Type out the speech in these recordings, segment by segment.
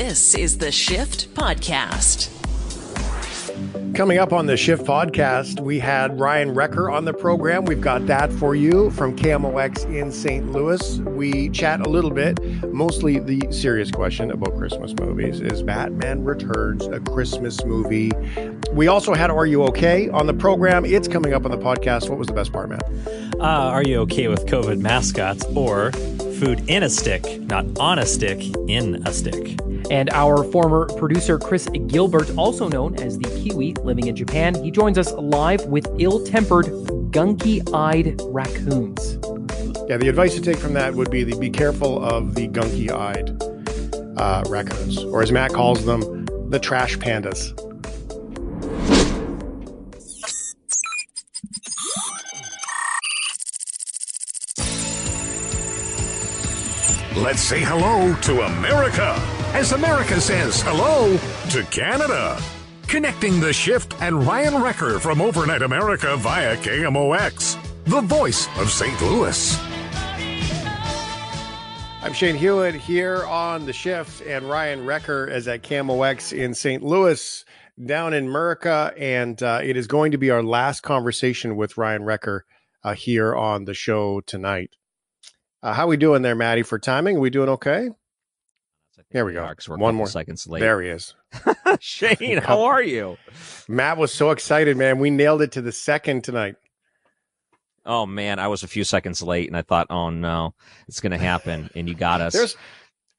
This is the Shift Podcast. Coming up on the Shift podcast, we had Ryan Wrecker on the program. We've got that for you from KMOX in St. Louis. We chat a little bit, mostly the serious question about Christmas movies. Is Batman Returns a Christmas movie? We also had Are You Okay on the program. It's coming up on the podcast. What was the best part, Matt? Uh, are you okay with COVID mascots or food in a stick, not on a stick, in a stick? And our former producer, Chris Gilbert, also known as the Kiwi living in Japan, he joins us live with ill tempered, gunky eyed raccoons. Yeah, the advice to take from that would be the, be careful of the gunky eyed uh, raccoons, or as Matt calls them, the trash pandas. Let's say hello to America as America says hello to Canada. Connecting the shift and Ryan Wrecker from Overnight America via KMOX, the voice of St. Louis. I'm Shane Hewitt here on the shift, and Ryan Wrecker is at KMOX in St. Louis, down in Murica, and uh, it is going to be our last conversation with Ryan Wrecker uh, here on the show tonight. Uh, how we doing there, Maddie? For timing, are we doing okay? Here we go. We're One more seconds late. There he is. Shane, how are you? Matt was so excited, man. We nailed it to the second tonight. Oh man, I was a few seconds late, and I thought, oh no, it's going to happen, and you got us. There's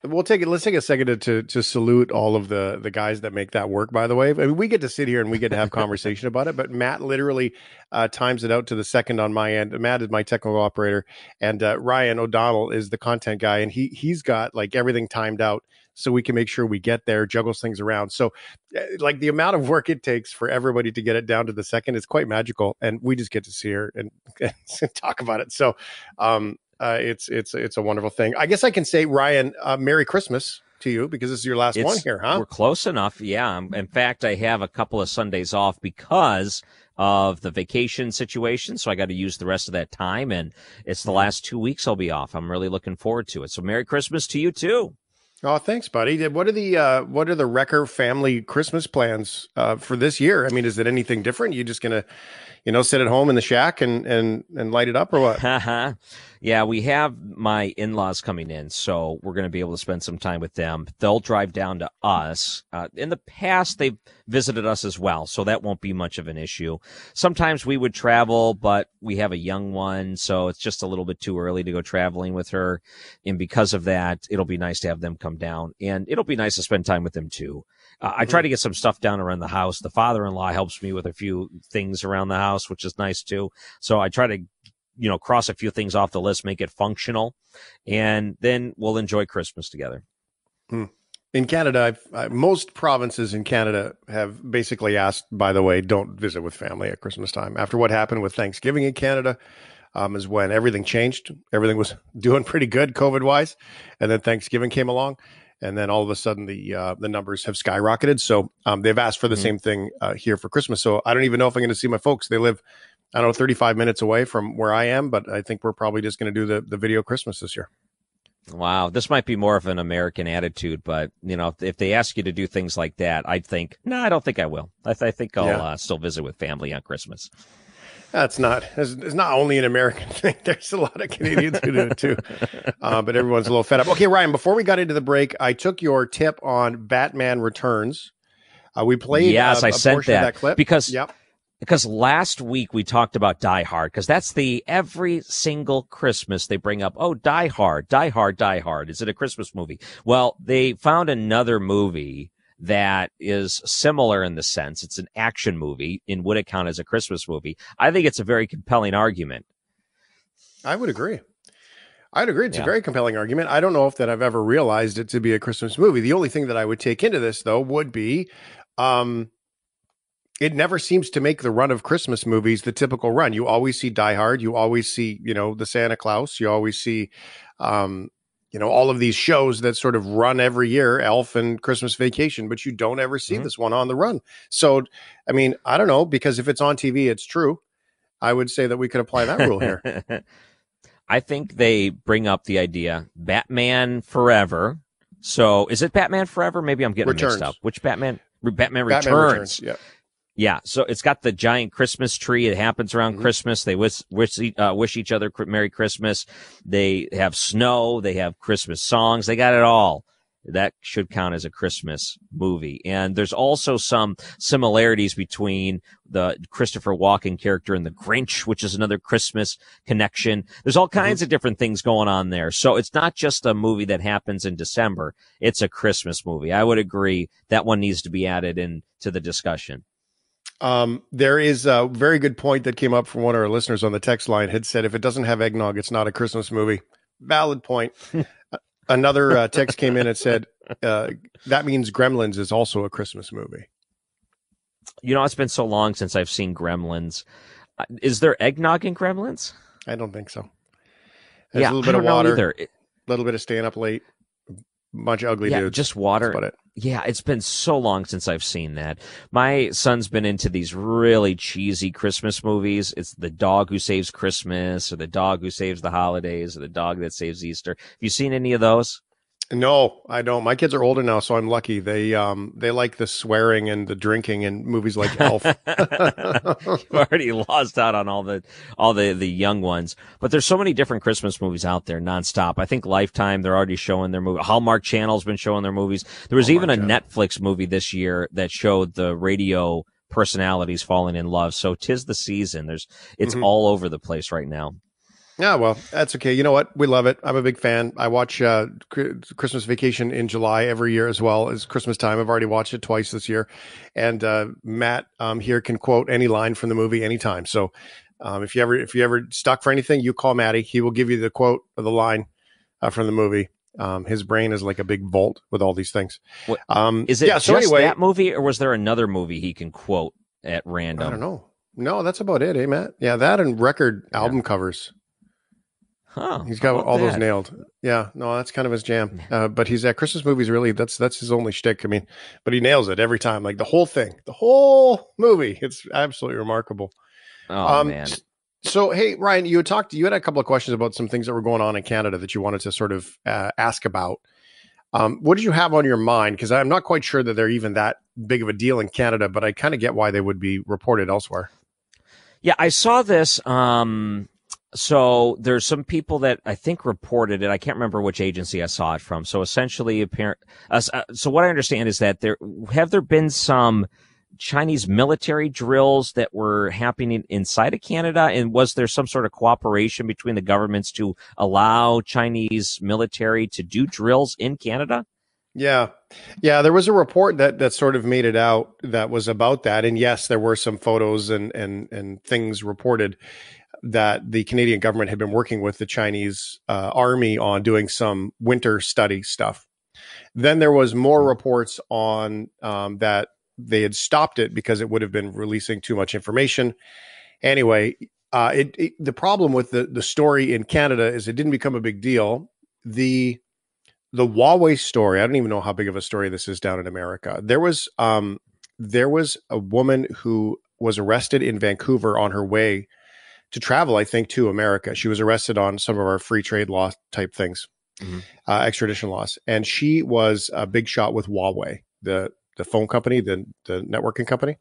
We'll take it. Let's take a second to, to, to salute all of the the guys that make that work. By the way, I mean, we get to sit here and we get to have conversation about it. But Matt literally uh, times it out to the second on my end. Matt is my technical operator, and uh, Ryan O'Donnell is the content guy, and he he's got like everything timed out so we can make sure we get there, juggles things around. So, uh, like the amount of work it takes for everybody to get it down to the second is quite magical, and we just get to see her and, and talk about it. So, um, uh, it's it's it's a wonderful thing. I guess I can say, Ryan, uh, Merry Christmas to you because this is your last it's, one here, huh? We're close enough. Yeah. In fact, I have a couple of Sundays off because of the vacation situation. So I got to use the rest of that time. And it's the last two weeks I'll be off. I'm really looking forward to it. So Merry Christmas to you too. Oh, thanks, buddy. What are the uh, what are the Wrecker family Christmas plans uh, for this year? I mean, is it anything different? You just gonna, you know, sit at home in the shack and and and light it up, or what? yeah, we have my in laws coming in, so we're going to be able to spend some time with them. They'll drive down to us. Uh, in the past, they've visited us as well, so that won't be much of an issue. Sometimes we would travel, but we have a young one, so it's just a little bit too early to go traveling with her. And because of that, it'll be nice to have them come down, and it'll be nice to spend time with them too. Uh, I try to get some stuff down around the house. The father-in-law helps me with a few things around the house, which is nice too. So I try to you know, cross a few things off the list, make it functional, and then we'll enjoy Christmas together. Hmm. In Canada, I, most provinces in Canada have basically asked, by the way, don't visit with family at Christmas time. After what happened with Thanksgiving in Canada, um, is when everything changed. Everything was doing pretty good COVID wise, and then Thanksgiving came along, and then all of a sudden the uh, the numbers have skyrocketed. So um, they've asked for the mm-hmm. same thing uh, here for Christmas. So I don't even know if I'm going to see my folks. They live I don't know, 35 minutes away from where I am, but I think we're probably just going to do the, the video Christmas this year. Wow, this might be more of an American attitude, but you know, if they ask you to do things like that, I'd think, no, I don't think I will. I, th- I think I'll yeah. uh, still visit with family on Christmas. That's not. It's, it's, not only an American thing. There's a lot of Canadians who do it too, uh, but everyone's a little fed up. Okay, Ryan. Before we got into the break, I took your tip on Batman Returns. Uh, we played. Yes, a, I a sent that, that, clip because yep because last week we talked about Die Hard because that's the every single Christmas they bring up. Oh, Die Hard, Die Hard, Die Hard. Is it a Christmas movie? Well, they found another movie that is similar in the sense it's an action movie and would it count as a Christmas movie? I think it's a very compelling argument. I would agree. I'd agree. It's yeah. a very compelling argument. I don't know if that I've ever realized it to be a Christmas movie. The only thing that I would take into this though would be, um, it never seems to make the run of Christmas movies the typical run. You always see Die Hard. You always see, you know, the Santa Claus. You always see, um, you know, all of these shows that sort of run every year, Elf and Christmas Vacation, but you don't ever see mm-hmm. this one on the run. So, I mean, I don't know because if it's on TV, it's true. I would say that we could apply that rule here. I think they bring up the idea Batman Forever So is it Batman Forever? Maybe I'm getting Returns. mixed up. Which Batman? Batman, Batman Returns. Returns. Yeah. Yeah, so it's got the giant Christmas tree. It happens around Mhm. Christmas. They wish wish, uh, wish each other Merry Christmas. They have snow. They have Christmas songs. They got it all. That should count as a Christmas movie. And there's also some similarities between the Christopher Walken character and the Grinch, which is another Christmas connection. There's all kinds of different things going on there. So it's not just a movie that happens in December. It's a Christmas movie. I would agree that one needs to be added into the discussion. Um, there is a very good point that came up from one of our listeners on the text line. Had said if it doesn't have eggnog, it's not a Christmas movie. Valid point. Another uh, text came in and said uh, that means Gremlins is also a Christmas movie. You know, it's been so long since I've seen Gremlins. Uh, Is there eggnog in Gremlins? I don't think so. There's yeah, a little bit I of don't know water, either. a little bit of staying up late, a bunch of ugly yeah, dudes. just That's water. about it. Yeah, it's been so long since I've seen that. My son's been into these really cheesy Christmas movies. It's the dog who saves Christmas, or the dog who saves the holidays, or the dog that saves Easter. Have you seen any of those? No, I don't. My kids are older now, so I'm lucky. They um they like the swearing and the drinking and movies like Elf. You've already lost out on all the all the the young ones. But there's so many different Christmas movies out there nonstop. I think Lifetime they're already showing their movie. Hallmark Channel's been showing their movies. There was even a Hallmark Netflix movie this year that showed the radio personalities falling in love. So tis the season. There's it's Mhm. all over the place right now. Yeah, well, that's okay. You know what? We love it. I'm a big fan. I watch uh, Christmas Vacation in July every year as well as Christmas time. I've already watched it twice this year, and uh, Matt um, here can quote any line from the movie anytime. So um, if you ever if you ever stuck for anything, you call Matty. He will give you the quote or the line uh, from the movie. Um, his brain is like a big vault with all these things. What- Um, Is it yeah? So just anyway, that movie, or was there another movie he can quote at random? I don't know. No, that's about it, eh, Matt? Yeah, that and record album covers. Huh? He's got all those that? nailed. Yeah, no, that's kind of his jam. Uh, but he's at Christmas movies. Really, that's that's his only shtick. I mean, but he nails it every time. Like the whole thing, the whole movie. It's absolutely remarkable. Oh Um, man. So, hey, Ryan, you had talked. You had a couple of questions about some things that were going on in Canada that you wanted to sort of uh, ask about. Um, what did you have on your mind? Because I'm not quite sure that they're even that big of a deal in Canada, but I kind of get why they would be reported elsewhere. Yeah, I saw this. Um, so there's some people that I think reported it. I can't remember which agency I saw it from. So essentially, apparent. Uh, uh, so what I understand is that there have there been some Chinese military drills that were happening inside of Canada, and was there some sort of cooperation between the governments to allow Chinese military to do drills in Canada? Yeah. Yeah, there was a report that that sort of made it out that was about that and yes, there were some photos and and and things reported that the Canadian government had been working with the Chinese uh, army on doing some winter study stuff. Then there was more reports on um, that they had stopped it because it would have been releasing too much information. Anyway, uh, it, it the problem with the the story in Canada is it didn't become a big deal. The the Huawei story, I don't even know how big of a story this is down in America. There was um there was a woman who was arrested in Vancouver on her way to travel, I think, to America. She was arrested on some of our free trade law type things, Mhm. uh, extradition laws, and she was a big shot with Huawei, the the phone company, the the networking company,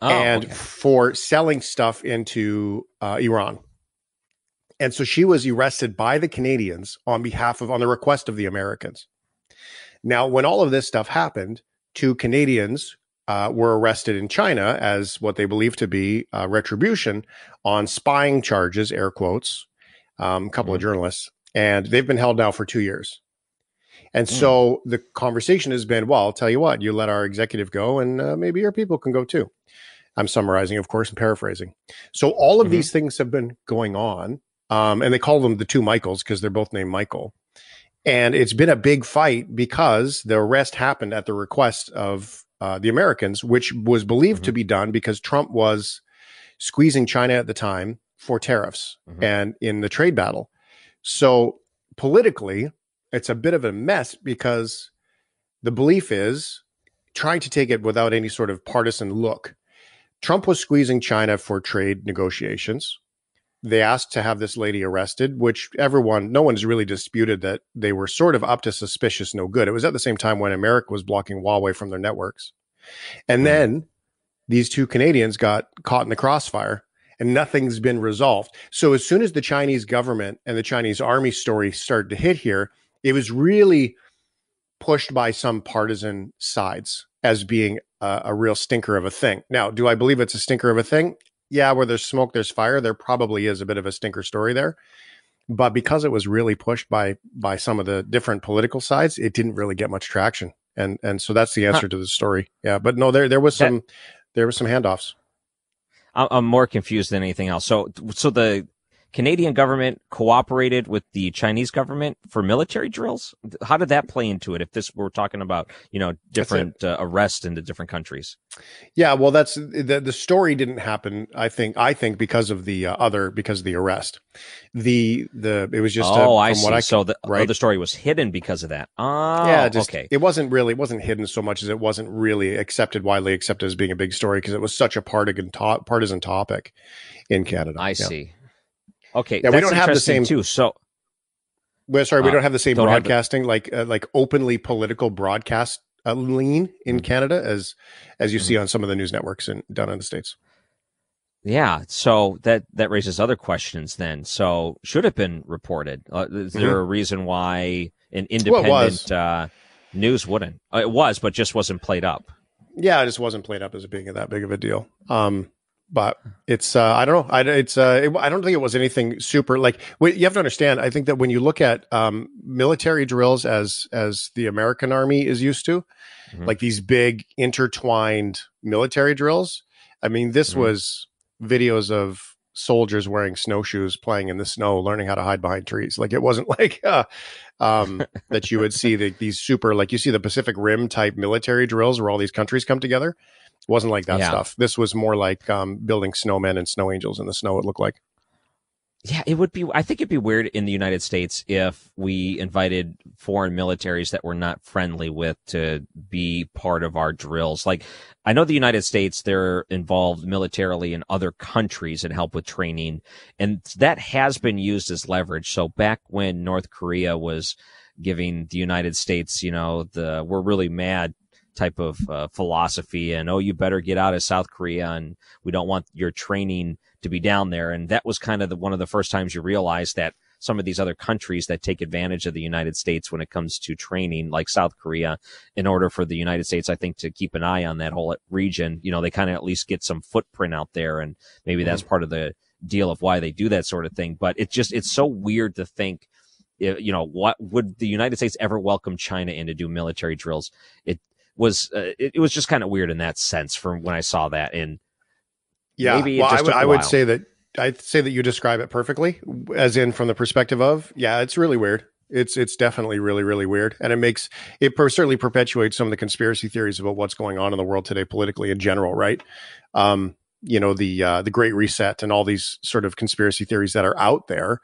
Oh, and okay. for selling stuff into uh, Iran. And so she was arrested by the Canadians on behalf of, on the request of the Americans. Now, when all of this stuff happened, two Canadians uh, were arrested in China as what they believe to be uh, retribution on spying charges, air quotes, um, a couple of journalists, and they've been held now for two years. And so the conversation has been, well, I'll tell you what, you let our executive go, and uh, maybe your people can go too. I'm summarizing, of course, and paraphrasing. So all of Mhm. these things have been going on, um, and they call them the two Michaels because they're both named Michael. And it's been a big fight because the arrest happened at the request of uh, the Americans, which was believed to be done because Trump was squeezing China at the time for tariffs Mhm. and in the trade battle. So politically, it's a bit of a mess because the belief is trying to take it without any sort of partisan look. Trump was squeezing China for trade negotiations. They asked to have this lady arrested, which everyone, no one's really disputed that they were sort of up to suspicious no good. It was at the same time when America was blocking Huawei from their networks. And hmm. then these two Canadians got caught in the crossfire and nothing's been resolved. So as soon as the Chinese government and the Chinese army story started to hit here, it was really pushed by some partisan sides as being a, a real stinker of a thing. Now, do I believe it's a stinker of a thing? Yeah, where there's smoke, there's fire. There probably is a bit of a stinker story there. But because it was really pushed by by some of the different political sides, it didn't really get much traction. And and so that's the answer huh. to the story. Yeah, but no, there there was some that, there was some handoffs. I'm more confused than anything else. So so the Canadian government cooperated with the Chinese government for military drills. How did that play into it? If this we're talking about, you know, different uh, arrests in the different countries. Yeah, well, that's the the story didn't happen. I think I think because of the uh, other because of the arrest. The the it was just oh I see. I, so the right? the story was hidden because of that. Oh, yeah, just, okay. It wasn't really it wasn't hidden so much as it wasn't really accepted widely accepted as being a big story because it was such a partisan to- partisan topic in Canada. I yeah. see. Okay, yeah, we don't have the same too. So, well, sorry, we uh, don't have the same broadcasting the, like uh, like openly political broadcast uh, lean in mm-hmm. Canada as as you mm-hmm. see on some of the news networks in, down in the states. Yeah, so that that raises other questions. Then, so should have been reported. Uh, is mm-hmm. there a reason why an independent well, uh, news wouldn't? It was, but just wasn't played up. Yeah, it just wasn't played up as being that big of a deal. Um, but it's uh, I don't know. I it's uh, it, I don't think it was anything super like you have to understand. I think that when you look at um, military drills as as the American Army is used to, mm-hmm. like these big intertwined military drills. I mean, this mm-hmm. was videos of soldiers wearing snowshoes playing in the snow, learning how to hide behind trees. Like it wasn't like uh, um, that you would see the, these super like you see the Pacific Rim type military drills where all these countries come together wasn't like that yeah. stuff. This was more like um, building snowmen and snow angels in the snow. It looked like. Yeah, it would be. I think it'd be weird in the United States if we invited foreign militaries that we're not friendly with to be part of our drills. Like, I know the United States, they're involved militarily in other countries and help with training, and that has been used as leverage. So back when North Korea was giving the United States, you know, the we're really mad type of uh, philosophy and oh you better get out of South Korea and we don't want your training to be down there. And that was kind of the, one of the first times you realized that some of these other countries that take advantage of the United States when it comes to training like South Korea in order for the United States I think to keep an eye on that whole region you know they kind of at least get some footprint out there and maybe that's mm-hmm. part of the deal of why they do that sort of thing. But it just it's so weird to think you know what would the United States ever welcome China in to do military drills? It was uh, it, it, was just kind of weird in that sense from when I saw that. And yeah, maybe well, I, w- I would say that I'd say that you describe it perfectly, as in from the perspective of yeah, it's really weird. It's it's definitely really really weird, and it makes it per- certainly perpetuates some of the conspiracy theories about what's going on in the world today politically in general, right? Um, you know the uh, the Great Reset and all these sort of conspiracy theories that are out there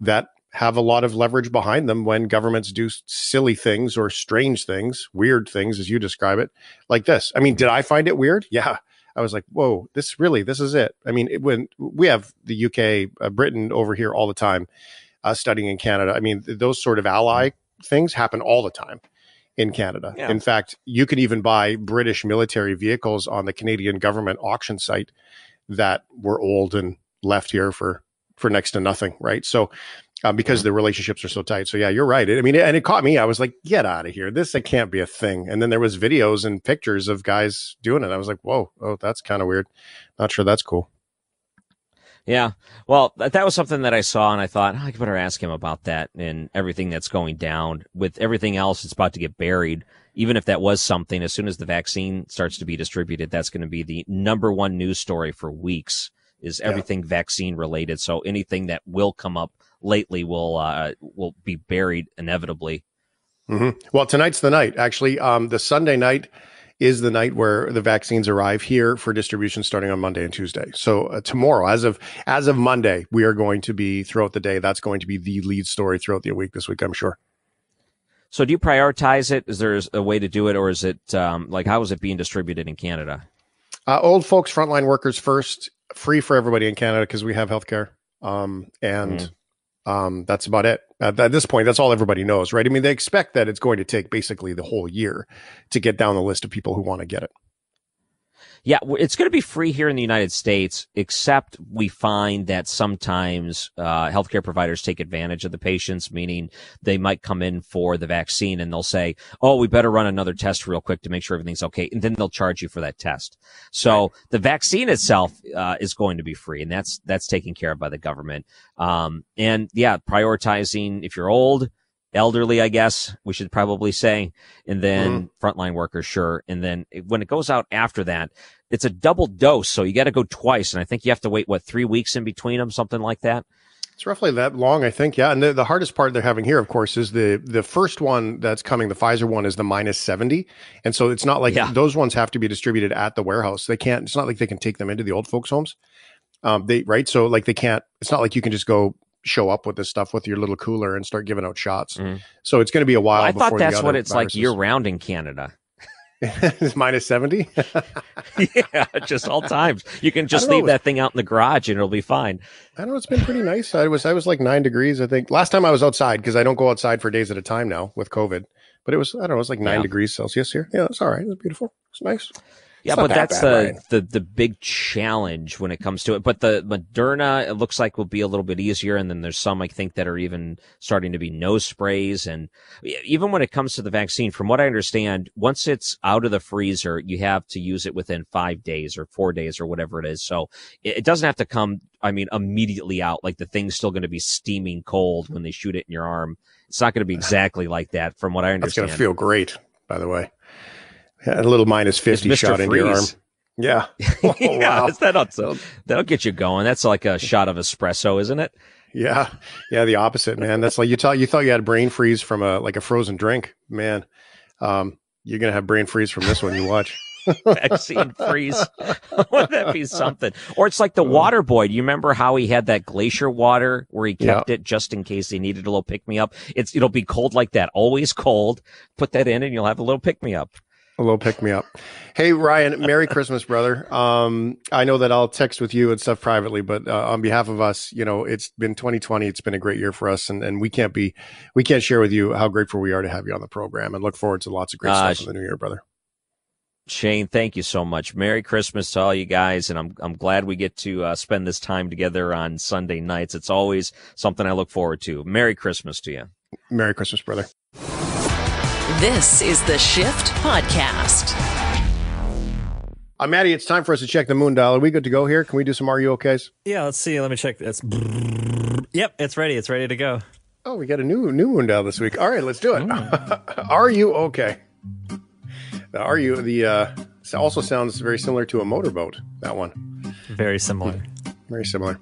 that have a lot of leverage behind them when governments do silly things or strange things, weird things, as you describe it, like this. I mean, did I find it weird? Yeah. I was like, whoa, this really, this is it. I mean, it, when we have the UK, uh, Britain over here all the time, uh, studying in Canada, I mean, th- those sort of ally things happen all the time in Canada. Yeah. In fact, you can even buy British military vehicles on the Canadian government auction site that were old and left here for for next to nothing, right? So um, because the relationships are so tight. So yeah, you're right. I mean, and it caught me. I was like, get out of here. This it can't be a thing. And then there was videos and pictures of guys doing it. I was like, whoa, oh, that's kind of weird. Not sure that's cool. Yeah. Well, that was something that I saw and I thought, oh, I better ask him about that and everything that's going down with everything else. It's about to get buried. Even if that was something, as soon as the vaccine starts to be distributed, that's going to be the number one news story for weeks is everything yeah. vaccine related. So anything that will come up lately will uh, will be buried inevitably. Mm-hmm. Well, tonight's the night. Actually, um, the Sunday night is the night where the vaccines arrive here for distribution starting on Monday and Tuesday. So uh, tomorrow, as of as of Monday, we are going to be throughout the day. That's going to be the lead story throughout the week this week. I'm sure. So, do you prioritize it? Is there a way to do it, or is it um, like how is it being distributed in Canada? Uh, old folks, frontline workers first, free for everybody in Canada because we have healthcare um, and mm. um, that's about it. At, at, this point, that's all everybody knows, right? I mean, they expect that it's going to take basically the whole year to get down the list of people who want to get it. Yeah, it's going to be free here in the United States, except we find that sometimes uh, healthcare providers take advantage of the patients, meaning they might come in for the vaccine and they'll say, "Oh, we better run another test real quick to make sure everything's okay," and then they'll charge you for that test. So right. the vaccine itself uh, is going to be free, and that's that's taken care of by the government. Um, and yeah, prioritizing if you're old elderly, I guess we should probably say, and then mm-hmm. frontline workers, sure. And then when it goes out after that, it's a double dose. So you got to go twice. And I think you have to wait, what, three weeks in between them, something like that? It's roughly that long, I think. Yeah. And the, the hardest part they're having here, of course, is the, the first one that's coming, the Pfizer one is the minus 70. And so it's not like yeah. those ones have to be distributed at the warehouse. They can't, it's not like they can take them into the old folks' homes. Um, they, right. So like they can't, it's not like you can just go show up with this stuff with your little cooler and start giving out shots. Mm. So it's going to be a while. Well, I thought that's what it's viruses. like year round in Canada. it's minus 70 yeah just all times you can just leave know, that thing out in the garage and it'll be fine i don't know it's been pretty nice i was i was like nine degrees i think last time i was outside because i don't go outside for days at a time now with covid but it was i don't know it was like nine yeah. degrees celsius here yeah it's all right it was beautiful it's nice yeah, but that that's the, right? the the big challenge when it comes to it. But the Moderna, it looks like will be a little bit easier, and then there's some I think that are even starting to be nose sprays, and even when it comes to the vaccine, from what I understand, once it's out of the freezer, you have to use it within five days or four days or whatever it is. So it, it doesn't have to come, I mean, immediately out. Like the thing's still going to be steaming cold when they shoot it in your arm. It's not going to be exactly like that, from what I understand. That's going to feel great, by the way a little minus 50 shot Freeze. into your arm. Yeah. Oh, yeah. Wow. That also, that'll get you going. That's like a shot of espresso, isn't it? Yeah. Yeah. The opposite, man. That's like you thought, you thought you had brain freeze from a, like a frozen drink, man. Um, you're going to have brain freeze from this one you watch. vaccine freeze. Would that be something? Or it's like the water boy. Do you remember how he had that glacier water where he kept yeah. it just in case he needed a little pick me up? It's it'll be cold like that, always cold. Put that in and you'll have a little pick me up. A little pick me up. Hey Ryan, Merry Christmas, brother. Um, I know that I'll text with you and stuff privately, but uh, on behalf of us, you know, it's been 2020. It's been a great year for us, and, and we can't be, we can't share with you how grateful we are to have you on the program, and look forward to lots of great uh, stuff in the new year, brother. Shane, thank you so much. Merry Christmas to all you guys, and I'm I'm glad we get to uh, spend this time together on Sunday nights. It's always something I look forward to. Merry Christmas to you. Merry Christmas, brother. This is the Shift Podcast. Uh, Maddie, it's time for us to check the moon dial. Are we good to go here? Can we do some Are You OKs? Yeah, let's see. Let me check this. Yep, it's ready. It's ready to go. Oh, we got a new new moon dial this week. All right, let's do it. are you okay? The are you the uh also sounds very similar to a motorboat, that one. Very similar. Very similar.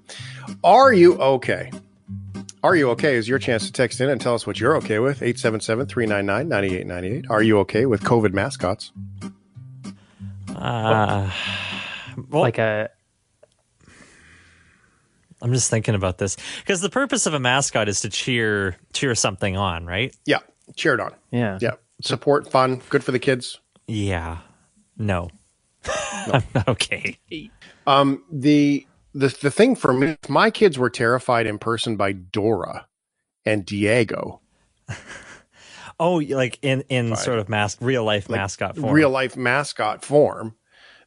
Are you okay? Are you okay? Is your chance to text in and tell us what you're okay with? 877 399 9898. Are you okay with COVID mascots? Uh, well, like a. I'm just thinking about this because the purpose of a mascot is to cheer cheer something on, right? Yeah, cheer it on. Yeah, yeah. Support, fun, good for the kids. Yeah. No, no. I'm not okay. Um, the the the thing for me, if my kids were terrified in person by Dora and Diego. oh, like in in right. sort of mask, real life like mascot form. Real life mascot form.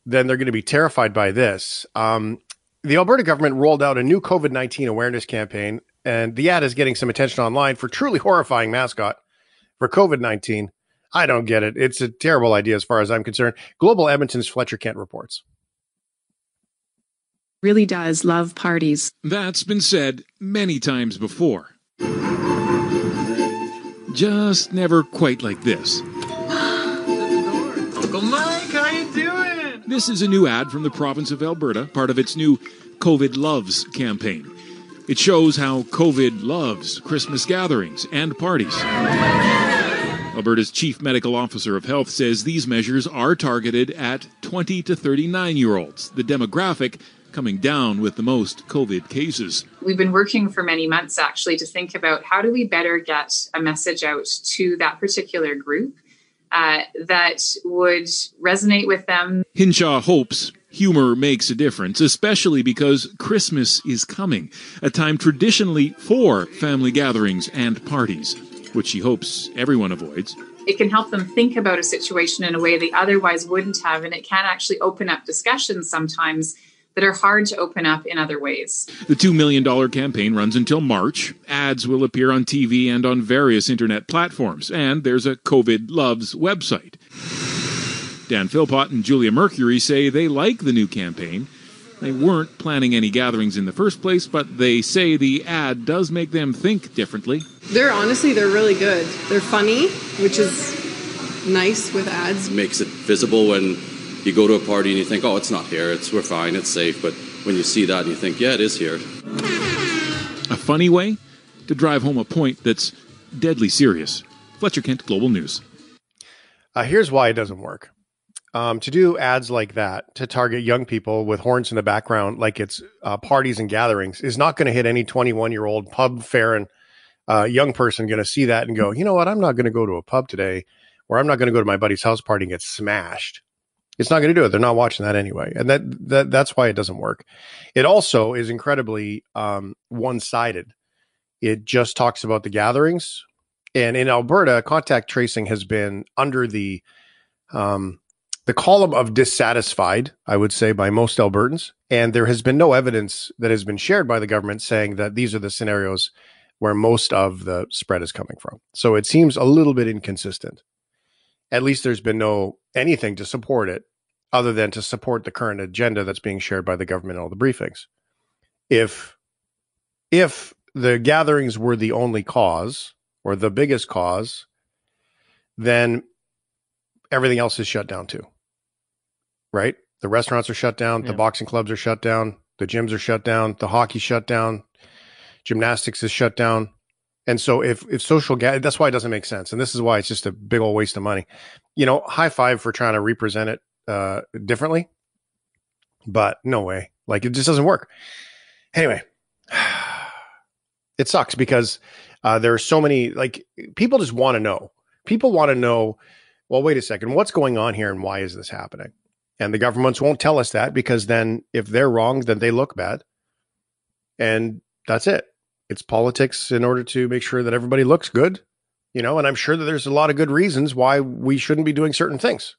Then they're going to be terrified by this. Um, the Alberta government rolled out a new COVID nineteen awareness campaign, and the ad is getting some attention online for truly horrifying mascot for COVID nineteen. I don't get it. It's a terrible idea as far as I'm concerned. Global Edmonton's Fletcher Kent reports really does love parties. That's been said many times before. Just never quite like this. Uncle Mike, how you doing? This is a new ad from the province of Alberta, part of its new COVID Loves campaign. It shows how COVID loves Christmas gatherings and parties. Alberta's chief medical officer of health says these measures are targeted at 20 to 39 year olds, the demographic coming down with the most COVID cases. We've been working for many months actually to think about how do we better get a message out to that particular group uh, that would resonate with them. Hinshaw hopes Humor makes a difference, especially because Christmas is coming, a time traditionally for family gatherings and parties, which she hopes everyone avoids. It can help them think about a situation in a way they otherwise wouldn't have, and it can actually open up discussions sometimes that are hard to open up in other ways. The $2 million campaign runs until March. Ads will appear on TV and on various internet platforms, and there's a COVID Loves website. Dan Philpott and Julia Mercury say they like the new campaign. They weren't planning any gatherings in the first place, but they say the ad does make them think differently. They're honestly, they're really good. They're funny, which is nice with ads. Makes it visible when you go to a party and you think, oh, it's not here, it's we're fine, it's safe. But when you see that and you think, yeah, it is here. A funny way to drive home a point that's deadly serious. Fletcher Kent, Global News. Uh, here's why it doesn't work um, to do ads like that to target young people with horns in the background, like it's uh, parties and gatherings, is not going to hit any 21 year old pub fair uh, young person going to see that and go, you know what? I'm not going to go to a pub today, or I'm not going to go to my buddy's house party and get smashed. It's not going to do it. They're not watching that anyway, and that, that that's why it doesn't work. It also is incredibly um, one sided. It just talks about the gatherings, and in Alberta, contact tracing has been under the um, the column of dissatisfied, I would say, by most Albertans. And there has been no evidence that has been shared by the government saying that these are the scenarios where most of the spread is coming from. So it seems a little bit inconsistent. At least there's been no anything to support it other than to support the current agenda that's being shared by the government in all the briefings. If if the gatherings were the only cause or the biggest cause, then everything else is shut down too. Right? The restaurants are shut down, yeah. the boxing clubs are shut down, the gyms are shut down, the hockey shut down, gymnastics is shut down. And so if if social ga- that's why it doesn't make sense. And this is why it's just a big old waste of money. You know, high five for trying to represent it uh differently. But no way. Like it just doesn't work. Anyway, it sucks because uh, there are so many like people just want to know. People want to know well, wait a second, what's going on here and why is this happening? And the governments won't tell us that because then if they're wrong, then they look bad. And that's it. It's politics in order to make sure that everybody looks good, you know, and I'm sure that there's a lot of good reasons why we shouldn't be doing certain things.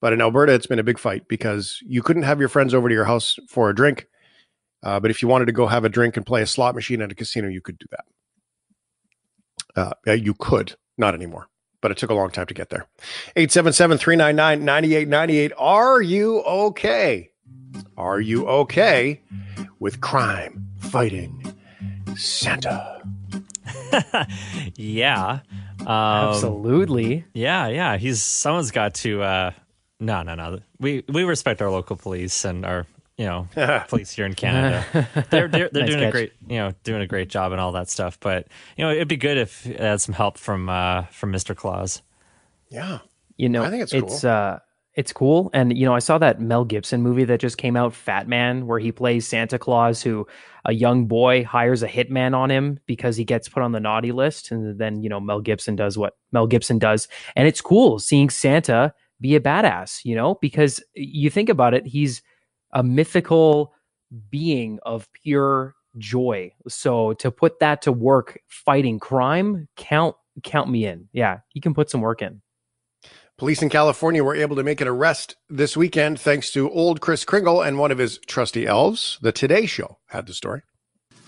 But in Alberta, it's been a big fight because you couldn't have your friends over to your house for a drink. Uh, but if you wanted to go have a drink and play a slot machine at a casino, you could do that. Uh, you could, not anymore but it took a long time to get there. 877 399 9898. Are you okay? Are you okay with crime fighting Santa? yeah. Um, Absolutely. Yeah, yeah. He's someone's got to uh no, no, no. We we respect our local police and our you know police here in Canada. they're they're, they're nice doing catch. a great you know doing a great job and all that stuff. But you know it'd be good if it had some help from uh, from Mr. Claus. Yeah, you know I think it's it's cool. uh it's cool. And you know I saw that Mel Gibson movie that just came out, Fat Man, where he plays Santa Claus, who a young boy hires a hitman on him because he gets put on the naughty list, and then you know Mel Gibson does what Mel Gibson does, and it's cool seeing Santa be a badass. You know because you think about it, he's a mythical being of pure joy. So to put that to work fighting crime, count count me in. Yeah, he can put some work in. Police in California were able to make an arrest this weekend thanks to old Kris Kringle and one of his trusty elves. The Today Show had the story.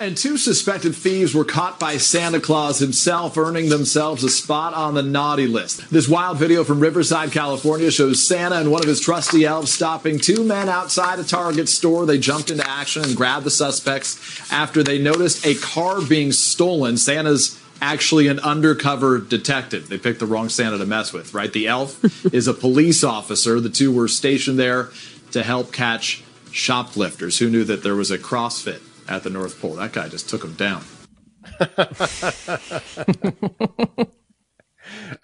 And two suspected thieves were caught by Santa Claus himself, earning themselves a spot on the naughty list. This wild video from Riverside, California shows Santa and one of his trusty elves stopping two men outside a Target store. They jumped into action and grabbed the suspects after they noticed a car being stolen. Santa's actually an undercover detective. They picked the wrong Santa to mess with, right? The elf is a police officer. The two were stationed there to help catch shoplifters. Who knew that there was a CrossFit at the North Pole. That guy just took him down.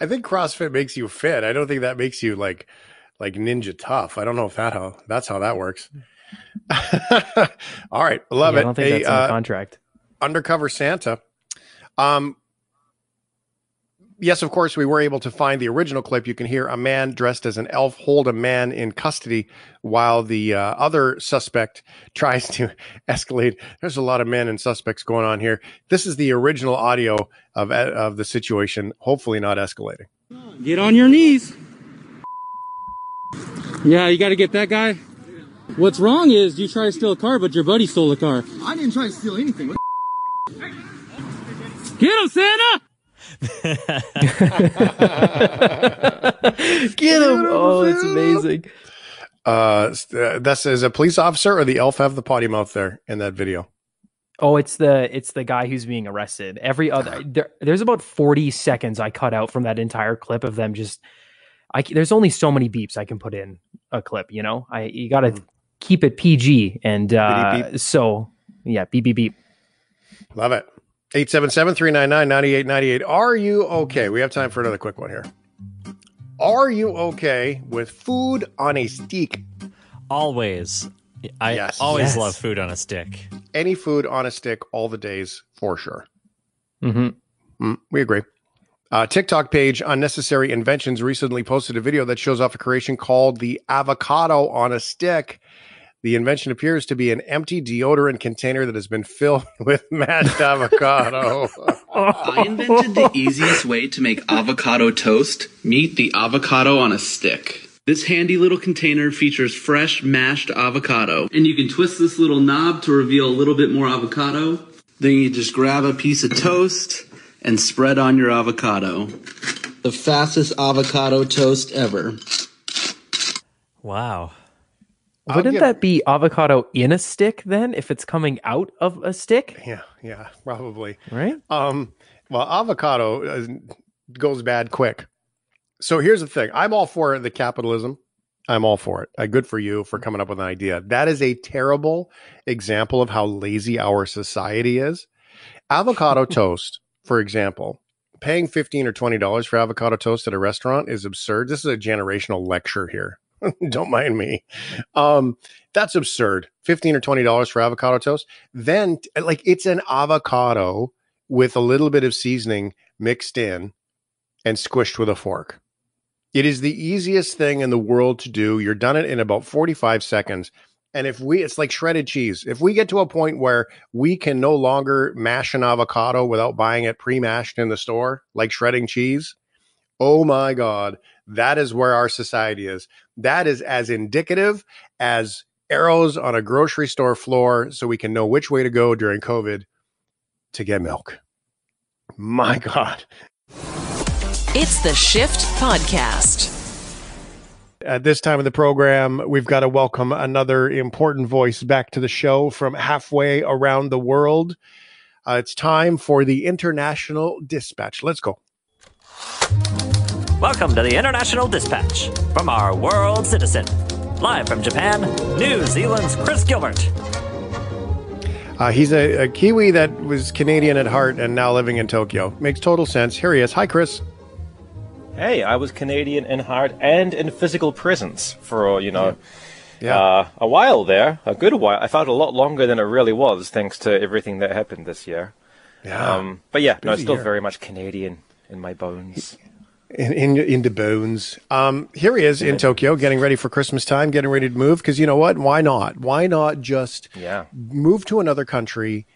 I think CrossFit makes you fit. I don't think that makes you like like ninja tough. I don't know if that how that's how that works. All right, love yeah, it. I don't think that's in the uh, contract. Undercover Santa. Um, yes, of course, we were able to find the original clip. You can hear a man dressed as an elf hold a man in custody while the uh, other suspect tries to escalate. There's a lot of men and suspects going on here. This is the original audio of of the situation. Hopefully, not escalating. Get on your knees. Yeah, you got to get that guy. What's wrong is you try to steal a car, but your buddy stole the car. I didn't try to steal anything. What Get him, Santa! Get him! Oh, it's amazing. Uh, this is a police officer or the elf have the potty mouth there in that video. Oh, it's the it's the guy who's being arrested. Every other there, there's about 40 seconds I cut out from that entire clip of them just I there's only so many beeps I can put in a clip, you know? I you got to mm. keep it PG and uh beep, beep. so yeah, beep beep beep. Love it. 877-399-9898. Are you okay? We have time for another quick one here. Are you okay with food on a stick? Always. I yes. always yes. love food on a stick. Any food on a stick all the days for sure. Mm-hmm. Mm, we agree. Uh, TikTok page Unnecessary Inventions recently posted a video that shows off a creation called the avocado on a stick. The invention appears to be an empty deodorant container that has been filled with mashed avocado. I invented the easiest way to make avocado toast. Meet the avocado on a stick. This handy little container features fresh mashed avocado, and you can twist this little knob to reveal a little bit more avocado. Then you just grab a piece of toast and spread on your avocado. The fastest avocado toast ever. Wow. Wouldn't that be avocado in a stick then if it's coming out of a stick? Yeah, yeah, probably. Right? Um well, avocado goes bad quick. So here's the thing. I'm all for the capitalism. I'm all for it. Uh, good for you for coming up with an idea. That is a terrible example of how lazy our society is. Avocado toast, for example, paying 15 or $20 for avocado toast at a restaurant is absurd. This is a generational lecture here. Don't mind me. Um, that's absurd. Fifteen or twenty dollars for avocado toast. Then, like, it's an avocado with a little bit of seasoning mixed in and squished with a fork. It is the easiest thing in the world to do. You're done it in about 45 seconds. And if we, it's like shredded cheese. If we get to a point where we can no longer mash an avocado without buying it pre mashed in the store, like shredding cheese, oh my God, that is where our society is. That is as indicative as arrows on a grocery store floor so we can know which way to go during COVID to get milk. My God. It's the Shift Podcast. At this time of the program, we've got to welcome another important voice back to the show from halfway around the world. Uh, it's time for the International Dispatch. Let's go. Welcome to the International Dispatch from our world citizen. Live from Japan, New Zealand's Chris Gilbert. Uh, he's a, a, Kiwi that was Canadian at heart and now living in Tokyo. Makes total sense. Here he is. Hi, Chris. Hey, I was Canadian in heart and in physical presence for, you know, yeah. Uh, a while there. A good while. I felt a lot longer than it really was, thanks to everything that happened this year. Yeah. Um, but yeah, Busy no, still year. very much Canadian in my bones in, in into bones. Um, here he is in Tokyo, getting ready for Christmas time, getting ready to move. Because you know what? Why not? Why not just yeah. move to another country,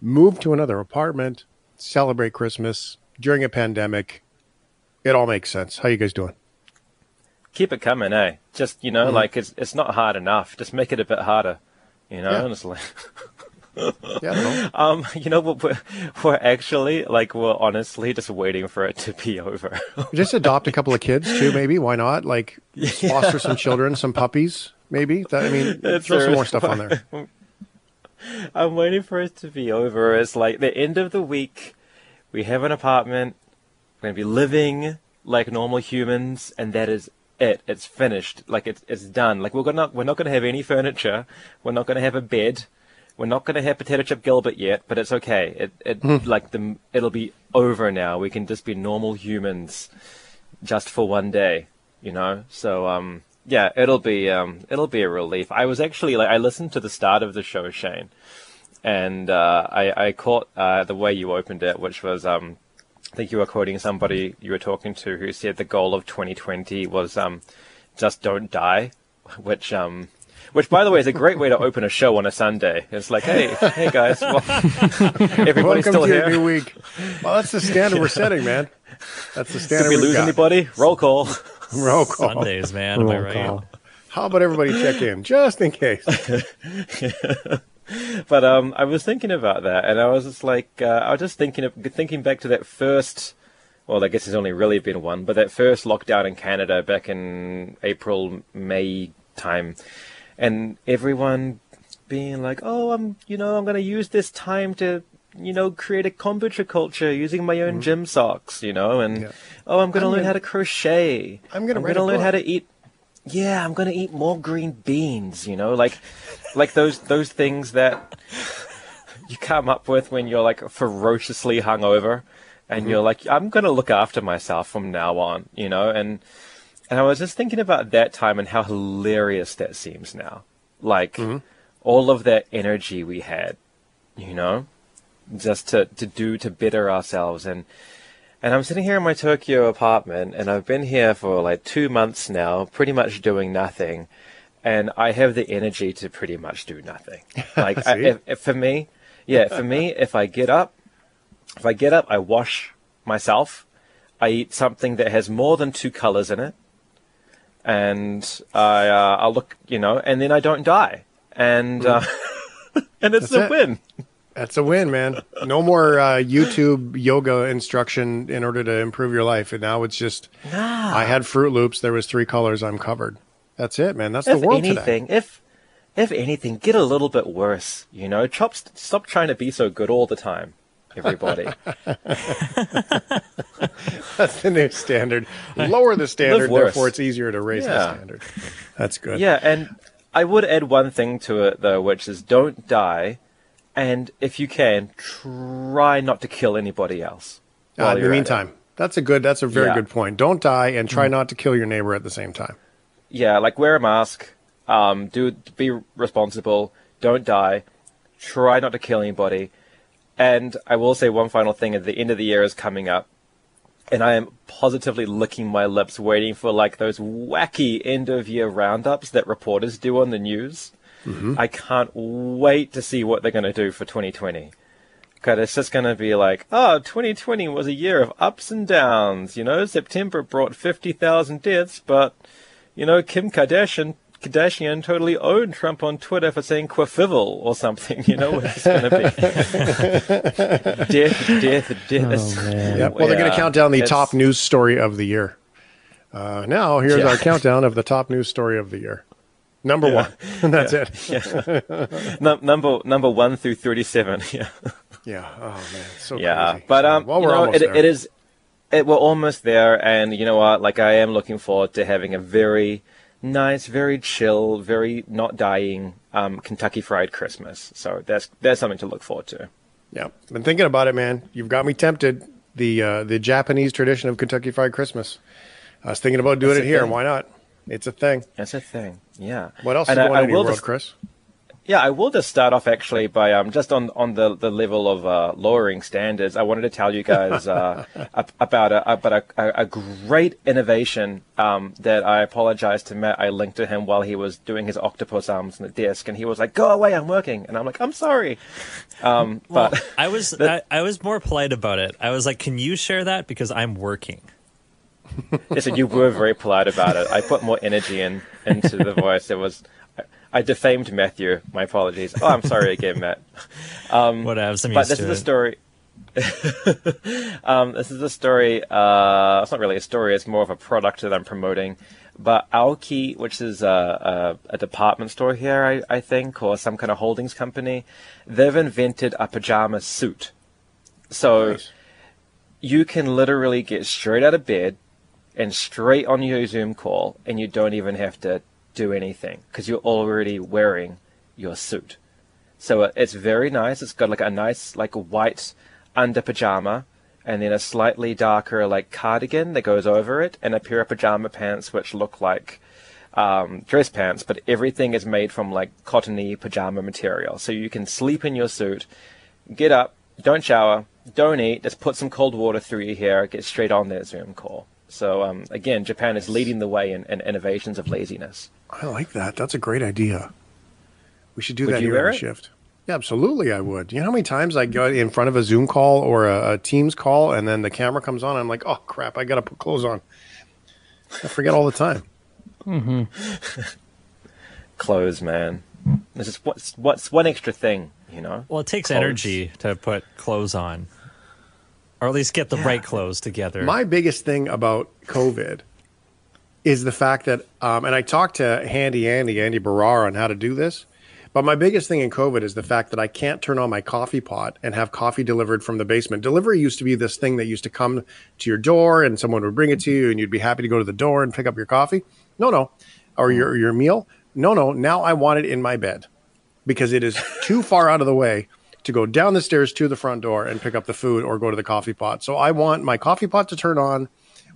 move to another apartment, celebrate Christmas during a pandemic? It all makes sense. How you guys doing? Keep it coming, eh? Just you know, mm-hmm. like it's it's not hard enough. Just make it a bit harder. You know, yeah. honestly. yeah, um, you know, we're, we're actually like we're honestly just waiting for it to be over. just adopt a couple of kids too, maybe. Why not? Like yeah. foster some children, some puppies, maybe. That I mean, That's throw some more stuff on there. I'm waiting for it to be over. It's like the end of the week. We have an apartment. We're gonna be living like normal humans, and that is it. It's finished. Like it's it's done. Like we're gonna we're not gonna have any furniture. We're not gonna have a bed. We're not going to have Potato Chip Gilbert yet, but it's okay. It, it mm. like the it'll be over now. We can just be normal humans, just for one day, you know. So um, yeah, it'll be um, it'll be a relief. I was actually like I listened to the start of the show, Shane, and uh, I I caught uh, the way you opened it, which was um, I think you were quoting somebody you were talking to who said the goal of 2020 was um, just don't die, which um, which by the way is a great way to open a show on a Sunday. It's like, hey, hey guys, well, everybody's Welcome still to here. your new week. Well, that's the standard we're setting, man. That's the standard. Did we lose got. anybody? Roll call. Roll call. Sundays, man. Am I right? call. How about everybody check in just in case? but um, I was thinking about that, and I was just like, uh, I was just thinking of thinking back to that first. Well, I guess there's only really been one, but that first lockdown in Canada back in April, May time, and everyone being like, "Oh, I'm, you know, I'm going to use this time to, you know, create a kombucha culture using my own mm-hmm. gym socks, you know, and oh, I'm going to learn gonna- how to crochet. I'm gonna I'm write going to learn how to eat yeah, I'm gonna eat more green beans, you know, like like those those things that you come up with when you're like ferociously hungover and mm-hmm. you're like, I'm gonna look after myself from now on, you know, and and I was just thinking about that time and how hilarious that seems now. Like mm-hmm. all of that energy we had, you know, just to, to do to better ourselves. And and I'm sitting here in my Tokyo apartment, and I've been here for like two months now, pretty much doing nothing, and I have the energy to pretty much do nothing. Like I, if, if for me, yeah, for me, if I get up, if I get up, I wash myself, I eat something that has more than two colors in it, and I uh, I'll look, you know, and then I don't die, and uh, and it's That's a it. win. That's a win, man. No more uh, YouTube yoga instruction in order to improve your life. And now it's just, Nah. I had Froot Loops. There was three colors. I'm covered. That's it, man. That's if the world anything, today. if if anything, get a little bit worse. You know, Chop, stop trying to be so good all the time. Everybody, That's the new standard. Lower the standard, therefore it's easier to raise the standard. That's good. yeah, and I would add one thing to it though, which is don't die, and if you can, try not to kill anybody else. Uh, in the you're it. meantime, that's a good. That's a very Yeah. good point. Don't die and try Mm. not to kill your neighbor at the same time. yeah, like wear a mask, um, do be responsible, don't die, try not to kill anybody, and I will say one final thing: at the end of the year is coming up, and I am positively licking my lips, waiting for like those wacky end of year roundups that reporters do on the news. Mm-hmm. I can't wait to see what they're going to do for 2020. Because it's just going to be like, oh, 2020 was a year of ups and downs. You know, September brought 50,000 deaths, but, you know, Kim Kardashian Kardashian totally owned Trump on Twitter for saying covfefe or something. You know, what it's going to be death, death, death. Yep. Well, they're going to count down the it's- top news story of the year. Uh, now, here's Yeah. our countdown of the top news story of the year. Number Yeah. one. And that's Yeah. it. Yeah. Num- number number one through thirty-seven. Yeah. Yeah. Oh man, so yeah, crazy. but So, um, well, you we're know, almost it, there. it is. It, we're almost there, and you know what? Like, I am looking forward to having a very nice, very chill, very not dying um, Kentucky Fried Christmas. So that's that's something to look forward to. Yeah, been thinking about it, man. You've got me tempted. The uh, the Japanese tradition of Kentucky Fried Christmas. I was thinking about doing That's it here. thing. Why not? It's a thing. That's a thing. Yeah. What else And is I- going I on in your world, just- Chris? Yeah, I will just start off actually by um, just on, on the, the level of uh, lowering standards. I wanted to tell you guys uh, about a about a, a, a great innovation um, that I apologize to Matt. I linked to him while he was doing his octopus arms on the desk, and he was like, "Go away, I'm working," and I'm like, "I'm sorry." Um, Well, but I was I, I was more polite about it. I was like, "Can you share that because I'm working." listen, you were very polite about it. I put more energy in into the voice. It was. I, defamed Matthew. My apologies. Oh, I'm sorry again, Matt. Um, Whatevs, I'm but this is it. story. um, this is a story. Uh, it's not really a story. It's more of a product that I'm promoting. But Aoki, which is a, a, a department store here, I, I think, or some kind of holdings company, they've invented a pajama suit. So you can literally get straight out of bed and straight on your Zoom call, and you don't even have to do anything because you're already wearing your suit. So uh, it's very nice. It's got like a nice like white under pajama, and then a slightly darker like cardigan that goes over it, and a pair of pajama pants which look like um, dress pants, but everything is made from like cottony pajama material. So you can sleep in your suit, get up, don't shower, don't eat, just put some cold water through your hair, get straight on that Zoom call. So um, again, Japan is leading the way in, in innovations of laziness. I like that. That's a great idea. We should do Would that you here wear on the it? shift. Yeah, absolutely. I would. You know how many times I go in front of a Zoom call or a, a Teams call, and then the camera comes on. I'm like, oh crap! I got to put clothes on. I forget all the time. Mm-hmm. Clothes, man. This is what's what's one extra thing, you know. Well, it takes Clothes. energy to put clothes on, or at least get the right clothes together. My biggest thing about COVID is the fact that, um, and I talked to Handy Andy, Andy Barrar, on how to do this. But my biggest thing in COVID is the fact that I can't turn on my coffee pot and have coffee delivered from the basement. Delivery used to be this thing that used to come to your door and someone would bring it to you and you'd be happy to go to the door and pick up your coffee. No, no. Or your, your meal. No, no. Now I want it in my bed because it is too far out of the way to go down the stairs to the front door and pick up the food or go to the coffee pot. So I want my coffee pot to turn on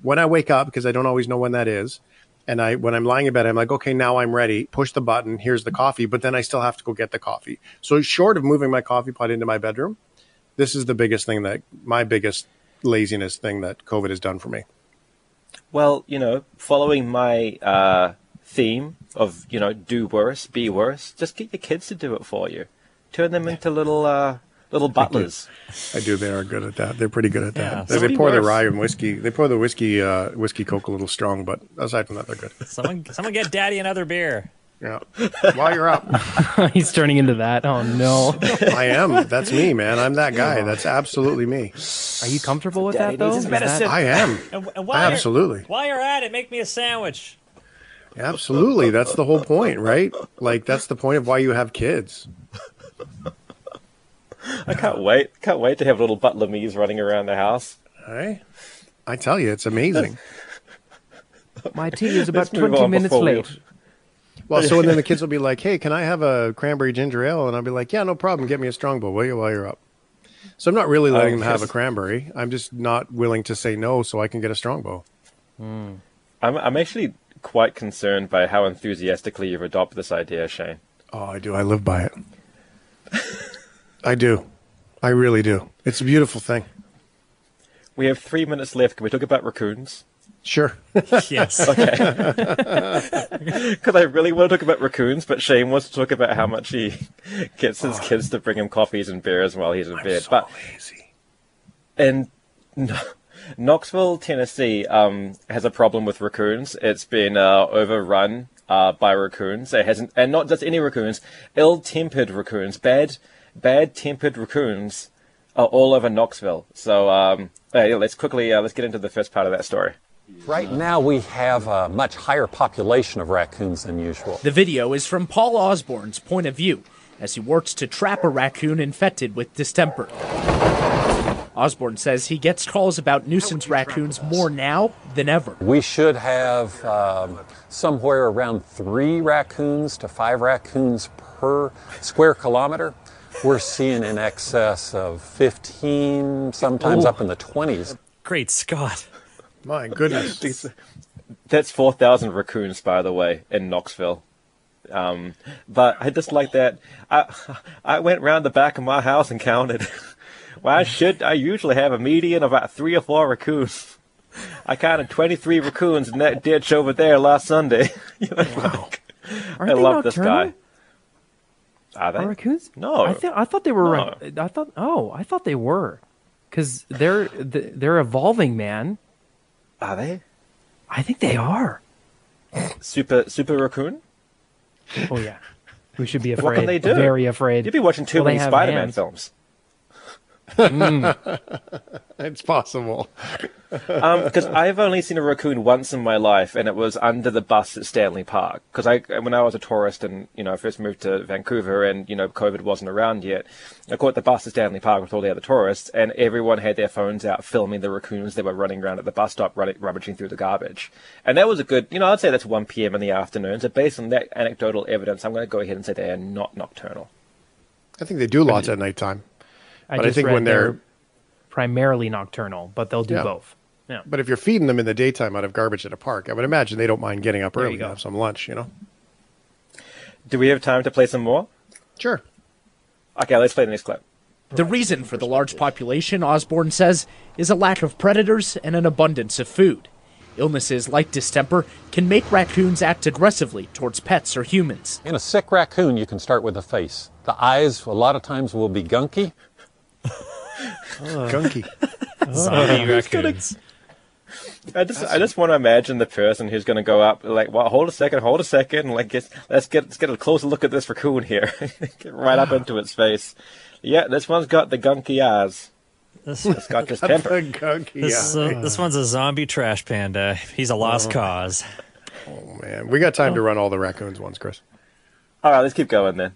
when I wake up because I don't always know when that is. And I when I'm lying in bed, I'm like, okay, now I'm ready. Push the button. Here's the coffee. But then I still have to go get the coffee. So short of moving my coffee pot into my bedroom, this is the biggest thing that my biggest laziness thing that COVID has done for me. Well, you know, following my uh, theme of you know do worse, be worse, just get your kids to do it for you. Turn them into little uh, little butlers. I do. They are good at that. They're pretty good at that. Yeah, they, they pour the rye and whiskey. They pour the whiskey uh, whiskey coke a little strong, but aside from that, they're good. someone, someone get Daddy another beer. Yeah. While you're up, He's turning into that. Oh no. I am. That's me, man. I'm that guy. That's absolutely me. Are you comfortable with Daddy that though? needs that- I am. And, and while you're- Absolutely. while you're at it, make me a sandwich. Absolutely. That's the whole point, right? Like that's the point of why you have kids. I can't wait. Can't wait to have little butler me's running around the house. Hey, I tell you, it's amazing. My tea is about Let's move 20 on minutes before we- late. Well, so and then the kids will be like, "Hey, can I have a cranberry ginger ale?" And I'll be like, "Yeah, no problem. Get me a strongbow, will you, while you're up." So I'm not really letting them have a yes. cranberry. I'm just not willing to say no, so I can get a strongbow. Hmm. I'm I'm actually quite concerned by how enthusiastically you've adopted this idea, Shane. Oh, I do. I live by it. I do. I really do. It's a beautiful thing. We have three minutes left. Can we talk about raccoons? Sure. Yes. Okay. Because I really want to talk about raccoons, but Shane wants to talk about how much he gets his kids to bring him coffees and beers while he's in bed. so but lazy. in Knoxville, Tennessee, um, has a problem with raccoons. It's been uh, overrun uh, by raccoons. It hasn't, and not just any raccoons, ill-tempered raccoons, bad, bad-tempered raccoons are all over Knoxville. So um, yeah, let's quickly uh, let's get into the first part of that story. Right now, we have a much higher population of raccoons than usual. The video is from Paul Osborne's point of view as he works to trap a raccoon infected with distemper. Osborne says he gets calls about nuisance raccoons more now than ever. We should have um, somewhere around three raccoons to five raccoons per square kilometer. We're seeing in excess of 15, sometimes Ooh. up in the 20s. Great Scott. My goodness. That's 4,000 raccoons, by the way, in Knoxville. Um, but I just like that. I, I went round the back of my house and counted. Why should I usually have a median of about three or four raccoons? I counted 23 raccoons in that ditch over there last Sunday. You know, like, I Aren't they love this guy. Are they? Are raccoons? No. I th- I thought they were. No. I thought. Oh, I thought they were, because they're they're evolving, man. Are they? I think they are. Super Super Raccoon? Oh yeah. We should be afraid. What can they do? Very afraid. You'd be watching too Well, many Spider-Man hands. films. it's possible. because Um, I've only seen a raccoon once in my life, and it was under the bus at Stanley Park. Because I, when I was a tourist and you know I first moved to Vancouver, and you know COVID wasn't around yet, I caught the bus at Stanley Park with all the other tourists, and everyone had their phones out filming the raccoons that were running around at the bus stop, running, rummaging through the garbage. And that was a good, you know, I'd say that's 1 p.m. in the afternoon. So based on that anecdotal evidence, I'm going to go ahead and say they are not nocturnal. I think they do lots at nighttime. I but I think read when they're primarily nocturnal, but they'll do Yeah. both. Yeah. But if you're feeding them in the daytime out of garbage at a park, I would imagine they don't mind getting up There early to have some lunch, you know? Do we have time to play some more? Sure. Okay, let's play the next clip. The reason for the large population, Osborne says, is a lack of predators and an abundance of food. Illnesses like distemper can make raccoons act aggressively towards pets or humans. In a sick raccoon, you can start with the face. The eyes, a lot of times, will be gunky. Gunky. Zombie raccoons. I just, I just want to imagine the person who's going to go up, like, well, hold a second, hold a second, like, get, let's get, let's get a closer look at this raccoon here. get right up into its face. Yeah, this one's got the gunky eyes. This, it's got distemper. This, uh, this one's a zombie trash panda. He's a lost Oh. cause. Oh man, we got time to run all the raccoons once, Chris. All right, let's keep going then.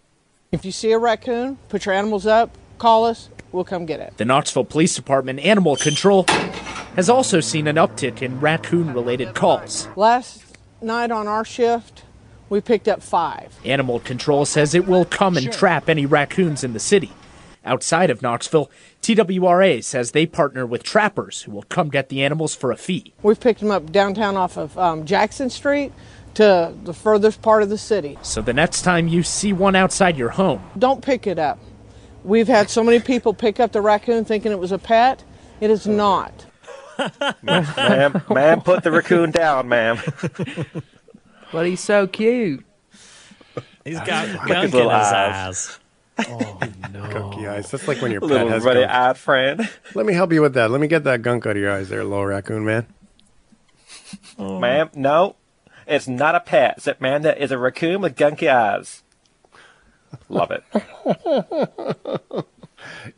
If you see a raccoon, put your animals up, call us, we'll come get it. The Knoxville Police Department Animal Control has also seen an uptick in raccoon related calls. Last night on our shift, we picked up five. Animal Control says it will come and trap any raccoons in the city. Outside of Knoxville, TWRA says they partner with trappers who will come get the animals for a fee. We've picked them up downtown off of um, Jackson Street to the furthest part of the city. So the next time you see one outside your home, Don't pick it up. We've had so many people pick up the raccoon thinking it was a pet. It is not. ma'am, ma'am, put the raccoon down, ma'am. But he's so cute. He's got Look at gunk his in his eyes. eyes. Oh no, gunky eyes. That's like when your pet Little has ruddy gunk. eyed friend. Let me help you with that. Let me get that gunk out of your eyes, there, little raccoon man. Ma'am, no, it's not a pet. It's a man that is a raccoon with gunky eyes. Love it.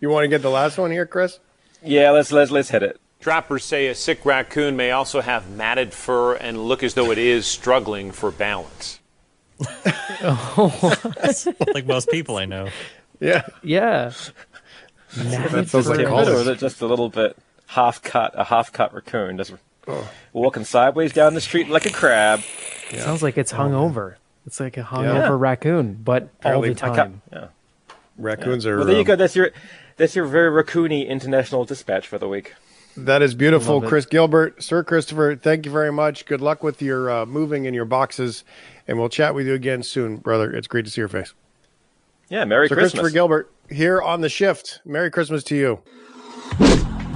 You want to get the last one here, Chris? Yeah, let's let's let's hit it. Trappers say a sick raccoon may also have matted fur and look as though it is struggling for balance. like most people I know. Yeah. Yeah. That sounds like it college. or is it just a little bit half cut, a half cut raccoon, just oh. walking sideways down the street like a crab? Sounds like it's hung over. It's like a hungover Yeah. raccoon, but all the I cut- time. Yeah. Raccoons are. Well, there you um, go. That's your that's your very raccoony international dispatch for the week. That is beautiful, Chris Gilbert, Sir Christopher. Thank you very much. Good luck with your uh, moving and your boxes, and we'll chat with you again soon, brother. It's great to see your face. Yeah, Merry Sir Christmas. Christopher Gilbert here on the shift. Merry Christmas to you.